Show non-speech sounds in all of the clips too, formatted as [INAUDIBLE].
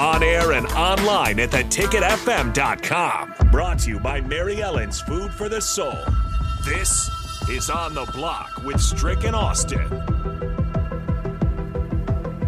On air and online at theticketfm.com. Brought to you by Mary Ellen's Food for the Soul. This is On the Block with Strick and Austin.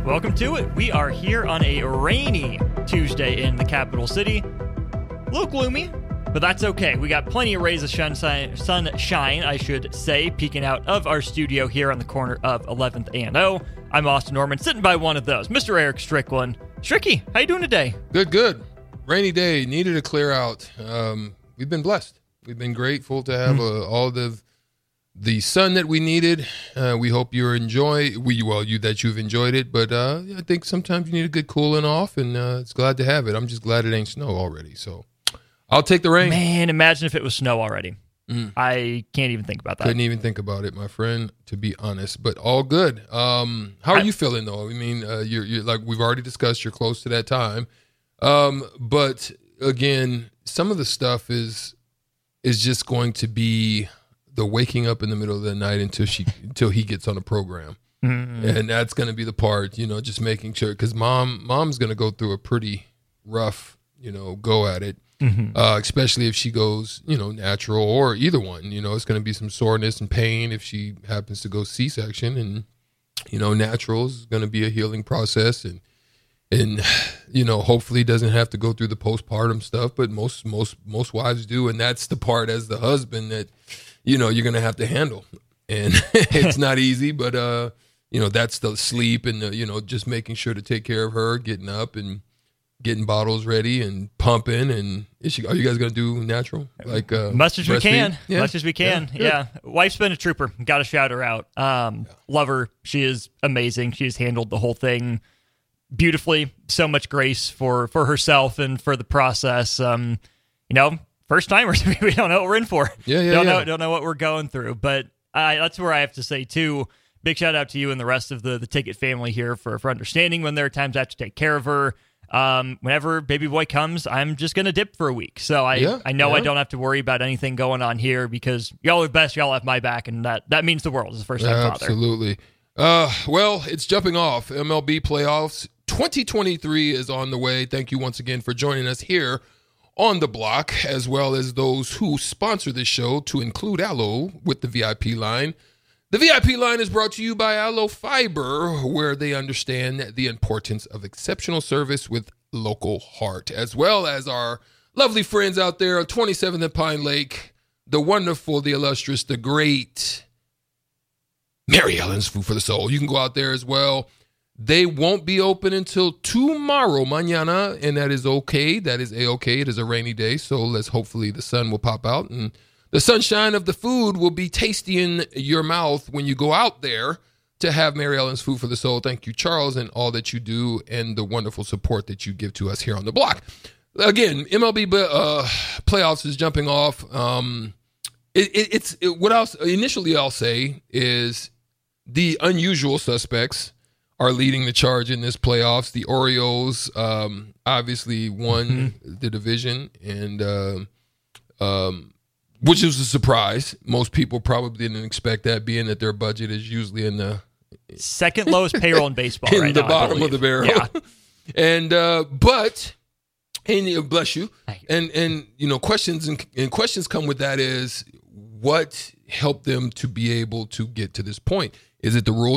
Welcome to it. We are here on a rainy Tuesday in the capital city. A little gloomy, but that's okay. We got plenty of rays of sunshine, sunshine, I should say, peeking out of our studio here on the corner of 11th and O. I'm Austin Norman, sitting by one of those, Mr. Eric Strickland. Stricky, how you doing today? Good, good. Rainy day, needed to clear out. Um, we've been blessed. We've been grateful to have uh, all the the sun that we needed. Uh, we hope you're enjoy we well you that you've enjoyed it, but uh, I think sometimes you need a good cooling off, and uh, it's glad to have it. I'm just glad it ain't snow already, so I'll take the rain. Man, imagine if it was snow already. I can't even think about that. Couldn't even think about it, my friend, to be honest. But all good. Um, how are I- you feeling though? I mean, uh, you're, you're like we've already discussed. You're close to that time, um, but again, some of the stuff is is just going to be the waking up in the middle of the night until she until he gets on a program, and that's going to be the part. You know, just making sure because mom mom's going to go through a pretty rough you know go at it uh, especially if she goes, you know, natural or either one. You know, it's going to be some soreness and pain if she happens to go C-section, and you know, natural is going to be a healing process, and and you know, hopefully doesn't have to go through the postpartum stuff. But most most most wives do, and that's the part as the husband that you know you're going to have to handle, and [LAUGHS] it's not easy, but uh, you know, that's the sleep and the, you know just making sure to take care of her, getting up and getting bottles ready and pumping and is she, are you guys gonna do natural like uh Much as we can. Yeah. Much as we can. Yeah. Wife's been a trooper. Got to shout her out. Um, Love her. She is amazing. She's handled the whole thing beautifully. So much grace for for herself and for the process. Um, you know, first timers, [LAUGHS] we don't know what we're in for. Yeah, yeah, Don't know don't know what we're going through. But I, that's where I have to say too. Big shout out to you and the rest of the the ticket family here for for understanding when there are times I have to take care of her. Um, whenever baby boy comes, I'm just gonna dip for a week. So I Yeah, I know I don't have to worry about anything going on here because y'all are the best. Y'all have my back, and that that means the world as a first time father. Absolutely. Uh, well, it's jumping off. MLB playoffs 2023 is on the way. Thank you once again for joining us here on the block, as well as those who sponsor this show, to include Allo with the VIP line. The VIP line is brought to you by Allo Fiber, where they understand the importance of exceptional service with local heart, as well as our lovely friends out there on 27th and Pine Lake, the wonderful, the illustrious, the great Mary Ellen's Food for the Soul. You can go out there as well. They won't be open until tomorrow, mañana, and that is okay. That is a okay. It is a rainy day, so let's hopefully the sun will pop out and the sunshine of the food will be tasty in your mouth when you go out there to have Mary Ellen's Food for the Soul. Thank you, Charles, and all that you do and the wonderful support that you give to us here on the block. Again, MLB uh, playoffs is jumping off. Um, it, it, it's it, what else? Initially, I'll say is the unusual suspects are leading the charge in this playoffs. The Orioles um, obviously won mm-hmm. the division, and uh, um, which was a surprise. Most people probably didn't expect that, being that their budget is usually in the second lowest payroll in [LAUGHS] baseball in right the now, bottom of the barrel. Yeah. [LAUGHS] and uh, but and bless you. And and you know questions and, and questions come with that is what helped them to be able to get to this point? Is it the rule?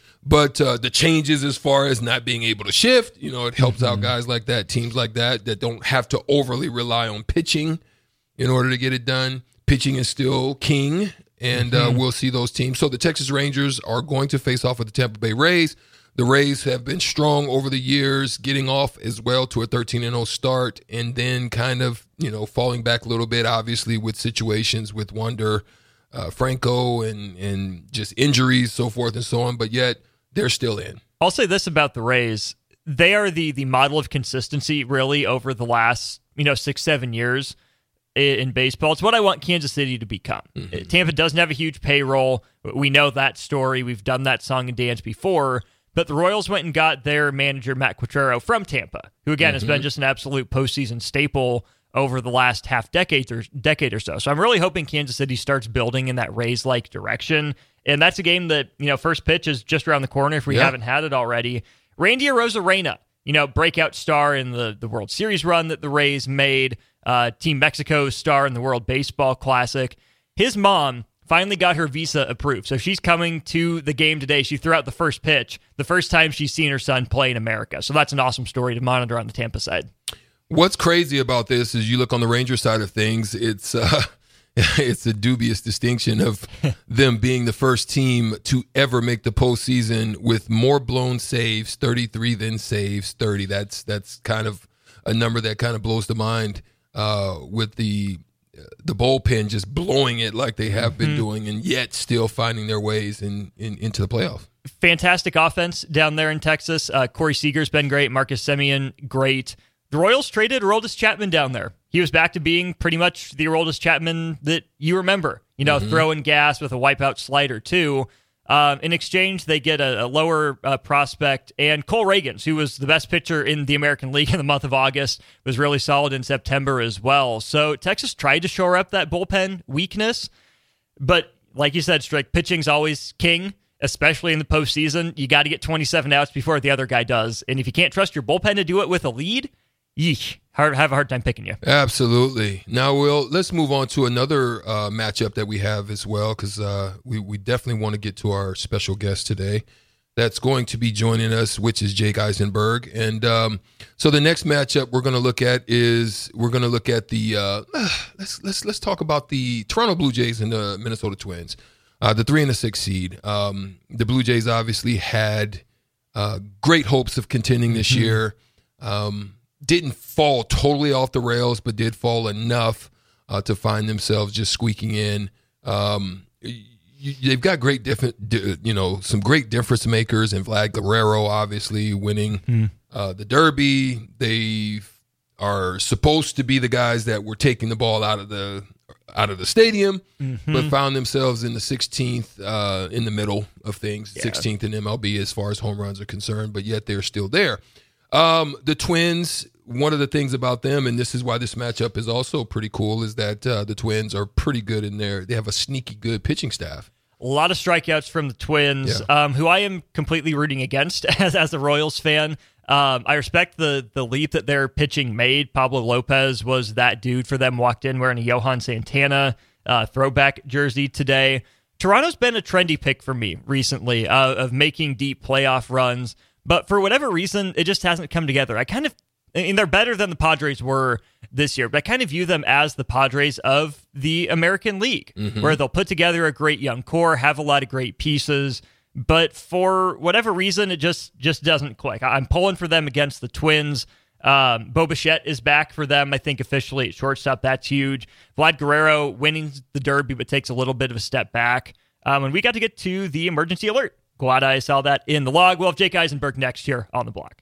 But uh, the changes as far as not being able to shift, you know, it helps mm-hmm. out guys like that, teams like that, that don't have to overly rely on pitching in order to get it done. Pitching is still king, and uh, mm-hmm. uh, we'll see those teams. So the Texas Rangers are going to face off with the Tampa Bay Rays. The Rays have been strong over the years, getting off as well to a 13 0 start, and then kind of, you know, falling back a little bit, obviously, with situations with Wander. uh, Franco and, and just injuries, so forth and so on. But yet, they're still in. I'll say this about the Rays. They are the the model of consistency really over the last, you know, 6 7 years in baseball. It's what I want Kansas City to become. Mm-hmm. Tampa doesn't have a huge payroll. We know that story. We've done that song and dance before. But the Royals went and got their manager Matt Quatraro from Tampa, who again mm-hmm. has been mm-hmm. just an absolute postseason staple over the last half decade or decade or so. So I'm really hoping Kansas City starts building in that Rays like direction. And that's a game that, you know, first pitch is just around the corner if we yeah. haven't had it already. Randy Arozarena, you know, breakout star in the, the World Series run that the Rays made, uh, Team Mexico star in the World Baseball Classic. His mom finally got her visa approved. So she's coming to the game today. She threw out the first pitch, the first time she's seen her son play in America. So that's an awesome story to monitor on the Tampa side. What's crazy about this is you look on the Ranger side of things, it's uh [LAUGHS] it's a dubious distinction of [LAUGHS] them being the first team to ever make the postseason with more blown saves, 33 than saves, 30. That's that's kind of a number that kind of blows the mind uh, with the the bullpen just blowing it like they have been mm-hmm. doing, and yet still finding their ways in, in into the playoffs. Fantastic offense down there in Texas. Uh, Corey Seager's been great. Marcus Semien, great. The Royals traded Aroldis Chapman down there. He was back to being pretty much the Aroldis Chapman that you remember. You know, mm-hmm. throwing gas with a wipeout slider too. Um, in exchange, they get a, a lower uh, prospect and Cole Ragans, who was the best pitcher in the American [LAUGHS] League in the month of August, was really solid in September as well. So Texas tried to shore up that bullpen weakness, but like you said, Strick, pitching's always king, especially in the postseason. You got to get 27 outs before the other guy does, and if you can't trust your bullpen to do it with a lead, yeesh, hard, have a hard time picking you. Absolutely. Now, we'll let's move on to another uh, matchup that we have as well, because uh, we, we definitely want to get to our special guest today that's going to be joining us, which is Jake Eisenberg. And um, so the next matchup we're going to look at is we're going to look at the uh, [SIGHS] let's let's let's talk about the Toronto Blue Jays and the Minnesota Twins, uh, the three and the six seed. Um, the Blue Jays obviously had uh, great hopes of contending this mm-hmm. year. Um, didn't fall totally off the rails, but did fall enough uh, to find themselves just squeaking in. Um, you, they've got great different, you know, some great difference makers, and Vlad Guerrero obviously winning hmm. uh, the Derby. They are supposed to be the guys that were taking the ball out of the out of the stadium, mm-hmm. but found themselves in the 16th, uh, in the middle of things, yeah. 16th in MLB as far as home runs are concerned, but yet they're still there. Um, the Twins, one of the things about them, and this is why this matchup is also pretty cool, is that uh, the Twins are pretty good in there. They have a sneaky good pitching staff. A lot of strikeouts from the Twins, yeah. um, who I am completely rooting against [LAUGHS] as, as a Royals fan. Um, I respect the the leap that their pitching made. Pablo Lopez was that dude for them. Walked in wearing a Johan Santana uh, throwback jersey today. Toronto's been a trendy pick for me recently uh, of making deep playoff runs. But for whatever reason, it just hasn't come together. I kind of, Mean, they're better than the Padres were this year, but I kind of view them as the Padres of the American League, mm-hmm. where they'll put together a great young core, have a lot of great pieces, but for whatever reason, it just just doesn't click. I'm pulling for them against the Twins. Um, Bo Bichette is back for them, I think, officially at shortstop. That's huge. Vlad Guerrero winning the Derby, but takes a little bit of a step back. Um, and we got to get to the emergency alert. Glad I saw that in the log. We'll have Jake Eisenberg next here on the block.